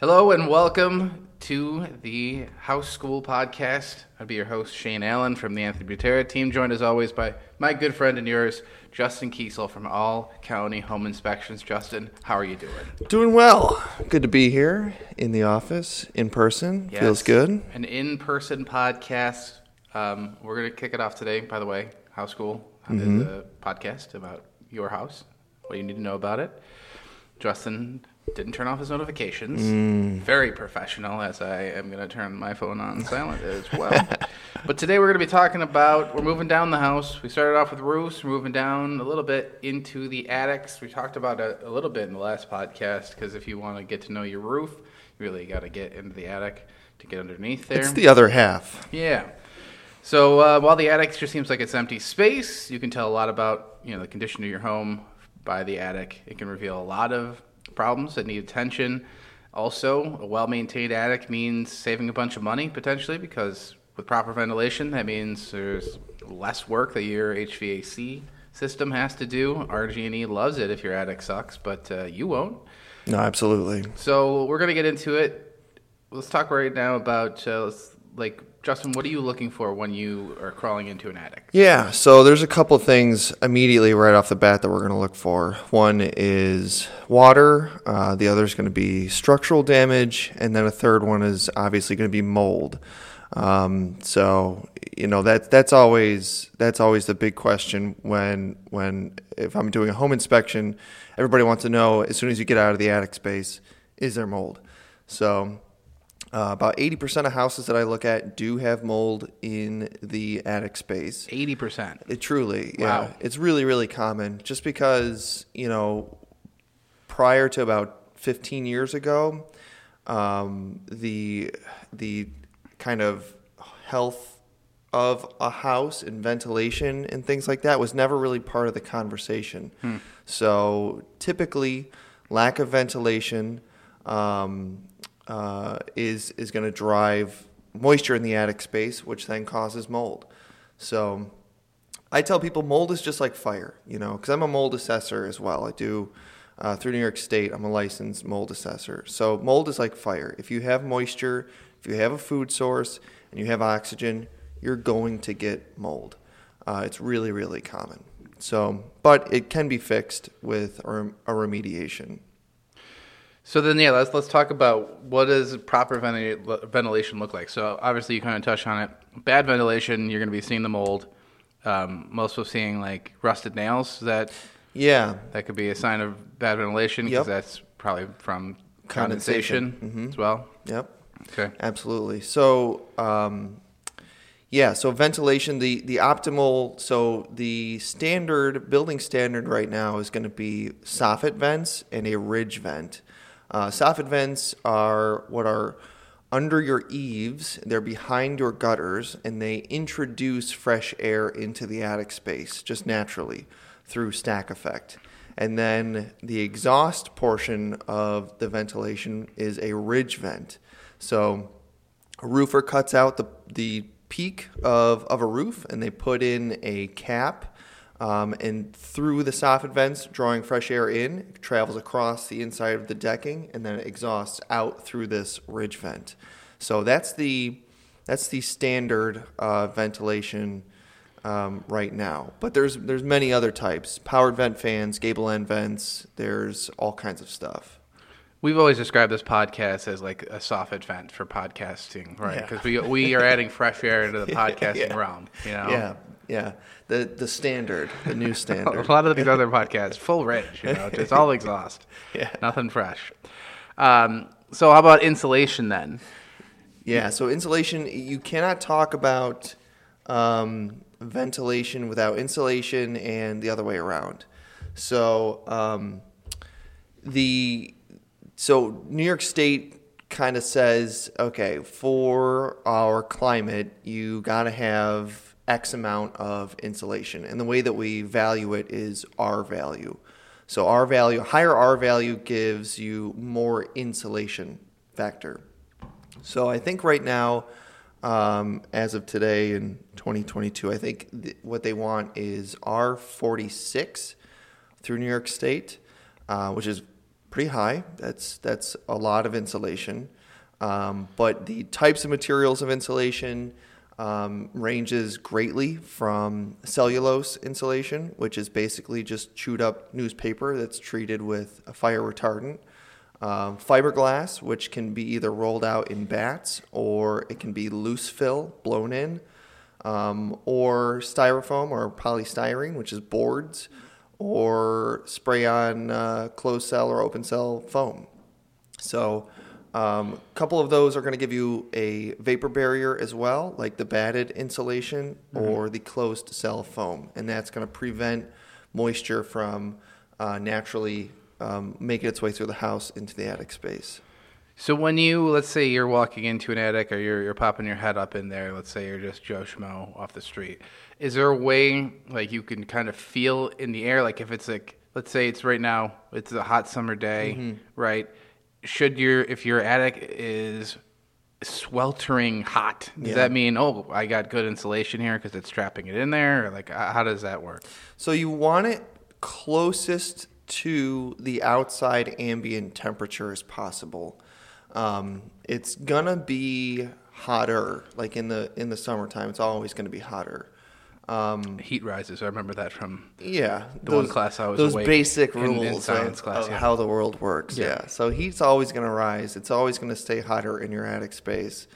Hello and welcome to the House School Podcast. I'll be your host, Shane Allen from the Anthony Butera team, joined as always by my good friend and yours, Justin Kesel from All County Home Inspections. Justin, how are you doing? Doing well. Good to be here in the office in person. Yes, Feels good. An in person podcast. Um, we're going to kick it off today, by the way. House School Mm-hmm. is a podcast about your house, what you need to know about it. Justin didn't turn off his notifications. Mm. Very professional, as I am going to turn my phone on silent as well. but today we're going to be talking about we're moving down the house. We started off with roofs, we're moving down a little bit into the attics. We talked about it a little bit in the last podcast because if you want to get to know your roof, you really got to get into the attic to get underneath there. It's the other half. Yeah. So uh, while the attic just seems like it's empty space, you can tell a lot about you know the condition of your home by the attic. It can reveal a lot of problems that need attention. Also, a well-maintained attic means saving a bunch of money potentially because with proper ventilation, that means there's less work that your HVAC system has to do. RG&E loves it if your attic sucks, but uh, you won't. No, absolutely. So we're gonna get into it. Let's talk right now about uh, let's- like Justin. What are you looking for when you are crawling into an attic? Yeah, so there's a couple things immediately right off the bat that we're going to look for. One is water, uh, the other is going to be structural damage, and then a third one is obviously going to be mold. Um, so you know that that's always that's always the big question when when if I'm doing a home inspection, everybody wants to know as soon as you get out of the attic space, is there mold? So uh, about 80% of houses that I look at do have mold in the attic space. Eighty percent. It truly, yeah. Wow. It's really, really common just because, you know, prior to about 15 years ago, um, the, the kind of health of a house and ventilation and things like that was never really part of the conversation. So typically, lack of ventilation um, uh, is is going to drive moisture in the attic space, which then causes mold. So I tell people mold is just like fire, you know, because I'm a mold assessor as well. I do uh, through New York State. I'm a licensed mold assessor. So mold is like fire. If you have moisture, if you have a food source, and you have oxygen, you're going to get mold. Uh, it's really, really common. So, but it can be fixed with a, a remediation. So then, yeah, let's let's talk about what does proper venti- ventilation look like. So obviously, you kind of touched on it. Bad ventilation, you're going to be seeing the mold. Um, most of seeing like rusted nails. That Yeah, that could be a sign of bad ventilation because Yep. that's probably from Condensation. condensation, as well. yep. Okay. Absolutely. So, um, yeah, so ventilation, the, the optimal, so the standard, building standard right now is going to be soffit vents and a ridge vent. Uh, soffit vents are what are under your eaves, they're behind your gutters, and they introduce fresh air into the attic space just naturally through stack effect. And then the exhaust portion of the ventilation is a ridge vent. So a roofer cuts out the, the peak of, of a roof and they put in a cap um, and through the soffit vents drawing fresh air in travels across the inside of the decking and then it exhausts out through this ridge vent so that's the that's the standard uh, ventilation um, right now but there's there's many other types powered vent fans gable end vents there's all kinds of stuff We've always described this podcast as like a soffit vent for podcasting, right? Yeah. Because we we are adding fresh air into the podcasting Yeah. realm. You know, yeah yeah the the standard the new standard. a lot of these other podcasts, full ridge, you know, just all exhaust, Yeah. nothing fresh. Um, so how about insulation then? Yeah, so insulation, you cannot talk about um, ventilation without insulation and the other way around. So um, the so New York State kind of says, okay, for our climate, you got to have X amount of insulation, and the way that we value it is R value. So R value, higher R value gives you more insulation factor. So I think right now, um, as of today in 2022, I think th- what they want is R46 through New York State, uh, which is pretty high. That's that's a lot of insulation. Um, but the types of materials of insulation um, ranges greatly from cellulose insulation, which is basically just chewed up newspaper that's treated with a fire retardant. Um, fiberglass, which can be either rolled out in batts or it can be loose fill blown in, um, or styrofoam or polystyrene, which is boards, or spray on uh, closed cell or open cell foam. So, um, a couple of those are going to give you a vapor barrier as well, like the batted insulation or the closed cell foam, and that's going to prevent moisture from uh, naturally um, making its way through the house into the attic space. So when you, let's say you're walking into an attic or you're, you're popping your head up in there, let's say you're just Joe Schmo off the street, is there a way like you can kind of feel in the air, like if it's like, let's say it's right now, it's a hot summer day, Mm-hmm. right? Should your, if your attic is sweltering hot, does Yeah. that mean, oh, I got good insulation here because it's trapping it in there? Or like, how does that work? So you want it closest to the outside ambient temperature as possible. Um, it's gonna be hotter, like in the in the summertime. It's always gonna be hotter. Um, Heat rises. I remember that from yeah, The one class I was those awake basic in- in rules science of, class, of yeah. how the world works. Yeah. Yeah. so heat's always going to rise. It's always going to stay hotter in your attic space.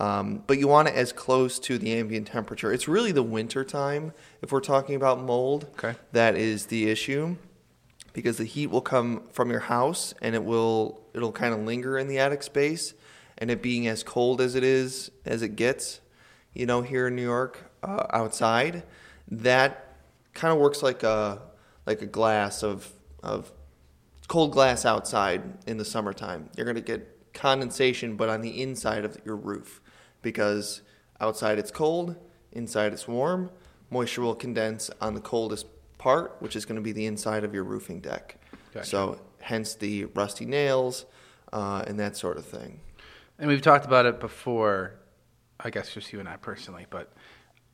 Um, but you want it as close to the ambient temperature. It's really the winter time if we're talking about mold. Okay. that is the issue because the heat will come from your house and it will it'll kind of linger in the attic space and it being as cold as it is as it gets you know here in new york uh, outside that kind of works like a like a glass of of cold glass outside in the summertime. You're going to get condensation but on the inside of your roof because outside it's cold inside it's warm moisture will condense on the coldest part which is going to be the inside of your roofing deck. Gotcha. so hence the rusty nails uh, and that sort of thing. And we've talked about it before, I guess just you and I personally, but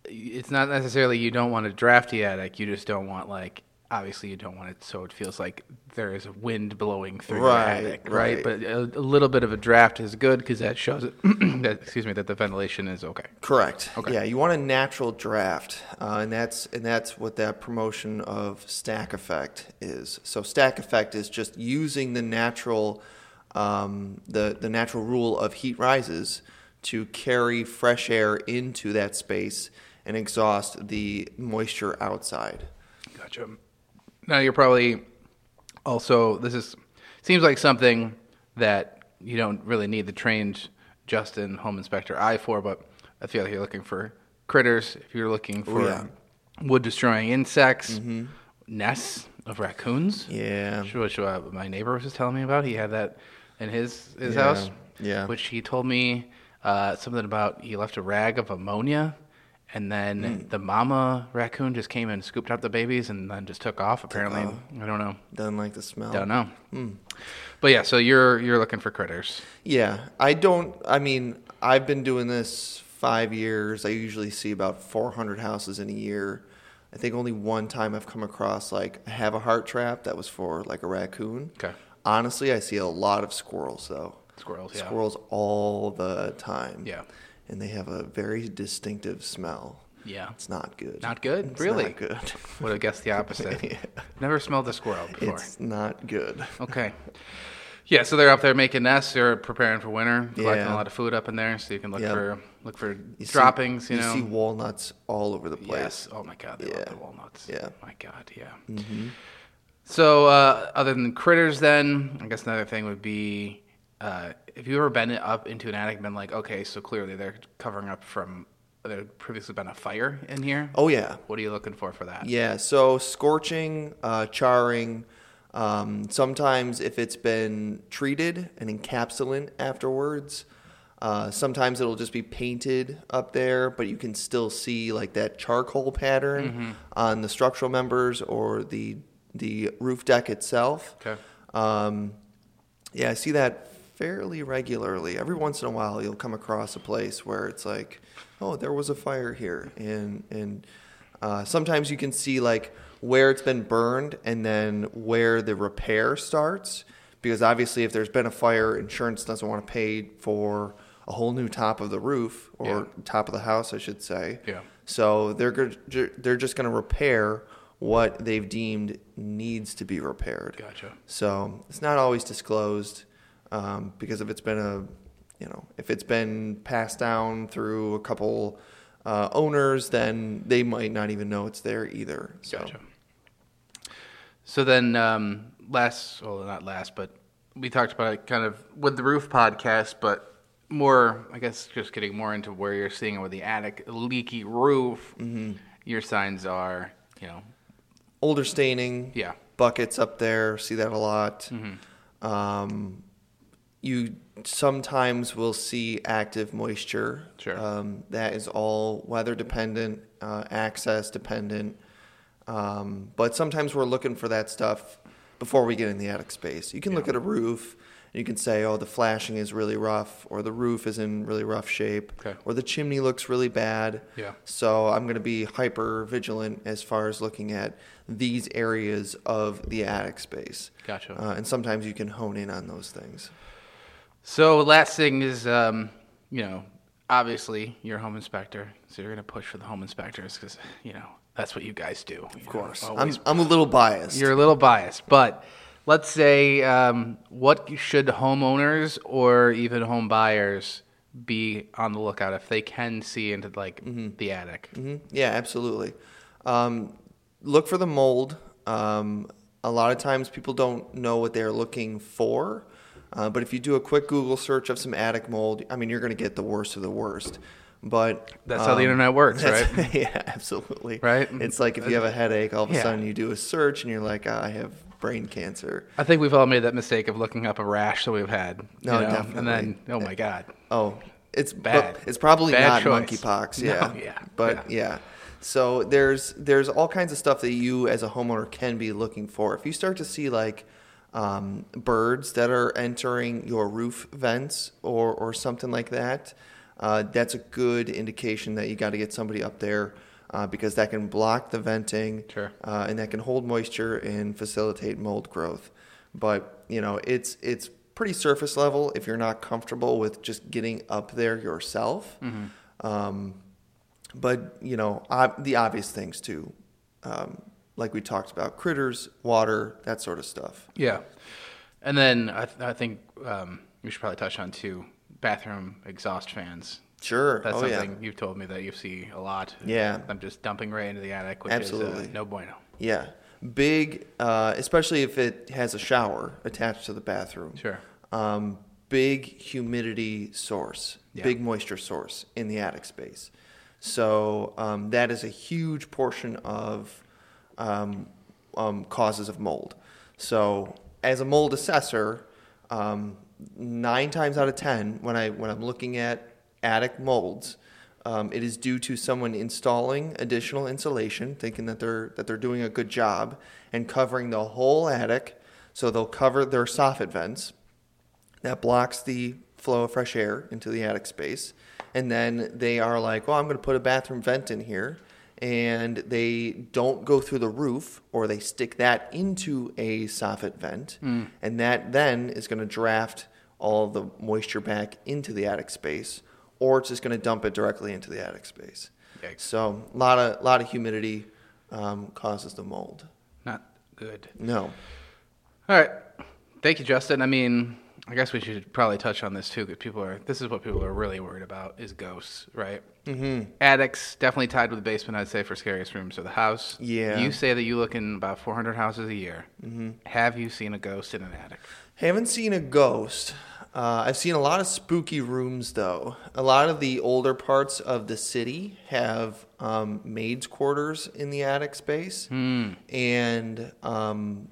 it's not necessarily you don't want a drafty attic. You just don't want like obviously you don't want it so it feels like there is a wind blowing through Right, your attic, right? right. But a, a little bit of a draft is good because that shows it. that, excuse me, that the ventilation is okay. Correct. Okay. Yeah, you want a natural draft, uh, and that's and that's what that promotion of stack effect is. So stack effect is just using the natural, um, the the natural rule of heat rises to carry fresh air into that space and exhaust the moisture outside. Gotcha. Now you're probably also this is seems like something that you don't really need the trained Justin home inspector eye for, but I feel like you're looking for critters. If you're looking for yeah. Mm-hmm. wood destroying insects, nests of raccoons. Yeah. Which uh, my neighbor was just telling me about. He had that in his his Yeah, house. yeah. Which he told me uh, something about. He left a rag of ammonia, and then Hmm. the mama raccoon just came and scooped up the babies, and then just took off. Apparently, off. I don't know. Doesn't like the smell. Don't know. But yeah, so you're you're looking for critters. Yeah, I don't. I mean, I've been doing this five years. I usually see about 400 houses in a year. I think only one time I've come across like I have a heart trap that was for like a raccoon. Okay. Honestly, I see a lot of squirrels though. Squirrels, yeah. Squirrels all the time. Yeah. And they have a very distinctive smell. Yeah. It's not good. Not good? It's Really? Not good. Would have guessed the opposite. Yeah. Never smelled a squirrel before. It's not good. Okay. Yeah, so they're up there making nests. They're preparing for winter, collecting Yeah. a lot of food up in there, so you can look Yep. for look for You see- droppings. you know, see walnuts all over the place. Yes. Oh my God, they love Yeah. the walnuts. Yeah. My God, yeah. So, uh, other than critters, then I guess another thing would be, uh, if you ever been up into an attic, and been like, okay, so clearly they're covering up from there previously been a fire in here. Oh yeah. What are you looking for for that? Yeah, so scorching, uh, charring. Um, sometimes, if it's been treated and encapsulant afterwards, uh, sometimes it'll just be painted up there, but you can still see like that charcoal pattern on the structural members or the the roof deck itself. Okay. Um, yeah, I see that fairly regularly. Every once in a while, you'll come across a place where it's like, oh, there was a fire here, and and uh, sometimes you can see like where it's been burned and then where the repair starts because obviously if there's been a fire, insurance doesn't want to pay for a whole new top of the roof or Yeah. top of the house, I should say. Yeah. So they're go- they're just going to repair what they've deemed needs to be repaired. Gotcha. So it's not always disclosed um, because if it's been a, you know, if it's been passed down through a couple uh, owners, then they might not even know it's there either. So Gotcha. So then, um, last, well, not last, but we talked about it kind of with the roof podcast, but more, I guess, just getting more into where you're seeing it with the attic, leaky roof. Mm-hmm. Your signs are, you know, older staining, yeah, buckets up there, see that a lot. Mm-hmm. Um, you sometimes will see active moisture. Sure. Um, that is all weather dependent, uh, access dependent. Um, but sometimes we're looking for that stuff before we get in the attic space. You can look at a roof and you can say, oh, the flashing is really rough, or the roof is in really rough shape, Okay. or the chimney looks really bad. Yeah. So I'm going to be hyper vigilant as far as looking at these areas of the attic space. Gotcha. Uh, and sometimes you can hone in on those things. So last thing is, um, you know, obviously you're a home inspector, so you're gonna push for the home inspectors because you know that's what you guys do. Of course. I'm, I'm a little biased. you're a little biased, but let's say, um, what should homeowners or even home buyers be on the lookout if they can see into like the attic? Mhm. Yeah, absolutely. Um, look for the mold. Um, a lot of times people don't know what they're looking for. Uh, but if you do a quick Google search of some attic mold, I mean, you're going to get the worst of the worst. But That's how the um, internet works, right? yeah, absolutely. Right? It's like if you have a headache, all of a Yeah. sudden you do a search and you're like, "Ah, I have brain cancer. I think we've all made that mistake of looking up a rash that we've had. No, know, definitely. And then, oh my god, Oh, it's Bad. it's probably Bad not choice. monkeypox. No, Yeah, yeah, but yeah. So there's there's all kinds of stuff that you as a homeowner can be looking for. If you start to see like um, birds that are entering your roof vents or or something like that, uh, that's a good indication that you got to get somebody up there. Uh, because that can block the venting, Sure. uh, and that can hold moisture and facilitate mold growth. But you know, it's it's pretty surface level if you're not comfortable with just getting up there yourself. Um, but you know, ob- the obvious things too, um, like we talked about, critters, water, that sort of stuff. Yeah, and then I, th- I think um, we should probably touch on too bathroom exhaust fans. Sure. That's oh yeah. something you've told me that you see a lot. Yeah. I'm just dumping right into the attic, which Absolutely. is uh, no bueno. Yeah. Big, uh, especially if it has a shower attached to the bathroom. Sure. Um, big humidity source, Yeah. big moisture source in the attic space. So um, that is a huge portion of um, um, causes of mold. So as a mold assessor, um, nine times out of ten, when I when I'm looking at attic molds, um, it is due to someone installing additional insulation, thinking that they're that they're doing a good job, and covering the whole attic. So they'll cover their soffit vents that blocks the flow of fresh air into the attic space. And then they are like, well, I'm going to put a bathroom vent in here. And they don't go through the roof, or they stick that into a soffit vent. And that then is going to draft all the moisture back into the attic space, or it's just going to dump it directly into the attic space. Yikes. So a lot of, lot of humidity um, causes the mold. Not good. No. All right. Thank you, Justin. I mean, I guess we should probably touch on this too, because people are. This is what people are really worried about: is ghosts, right? Mm-hmm. Attics definitely tied with the basement. I'd say for scariest rooms of the house. Yeah. You say that you look in about 400 houses a year. Mm-hmm. Have you seen a ghost in an attic? Haven't seen a ghost. Uh, I've seen a lot of spooky rooms, though. A lot of the older parts of the city have um, maids' quarters in the attic space, and um,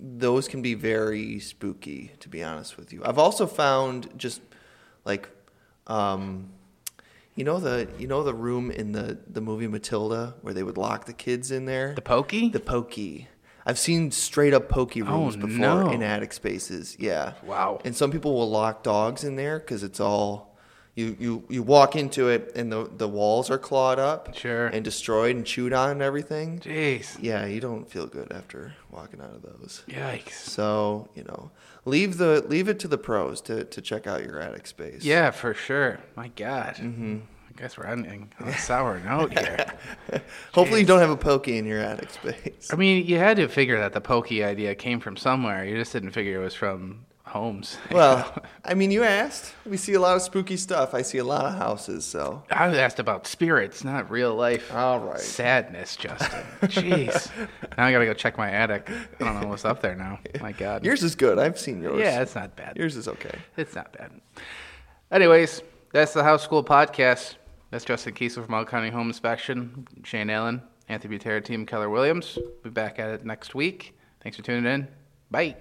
those can be very spooky, to be honest with you. I've also found just like, um, you know the you know the room in the the movie Matilda where they would lock the kids in there. The pokey? The pokey. I've seen straight up pokey rooms Oh, before no. in attic spaces. Yeah. Wow. And some people will lock dogs in there because it's all, you, you, you walk into it and the, the walls are clawed up Sure. and destroyed and chewed on and everything. Jeez. Yeah, you don't feel good after walking out of those. Yikes. So, you know, leave the leave it to the pros to, to check out your attic space. Yeah, for sure. My God. Mm-hmm. I guess we're ending on a sour note here. Hopefully you don't have a pokey in your attic space. I mean, you had to figure that the pokey idea came from somewhere. You just didn't figure it was from homes. Well, I mean, you asked. We see a lot of spooky stuff. I see a lot of houses, so. I was asked about spirits, not real life. All right. Sadness, Justin. Jeez. now I gotta go check my attic. I don't know what's up there now. My God. Yours is good. I've seen yours. yeah, it's not bad. Yours is okay. It's not bad. Anyways, that's the House School Podcast. That's Justin Kesel from All County Home Inspection, Shane Allen, Anthony Butera, Team Keller Williams. Be back at it next week. Thanks for tuning in. Bye.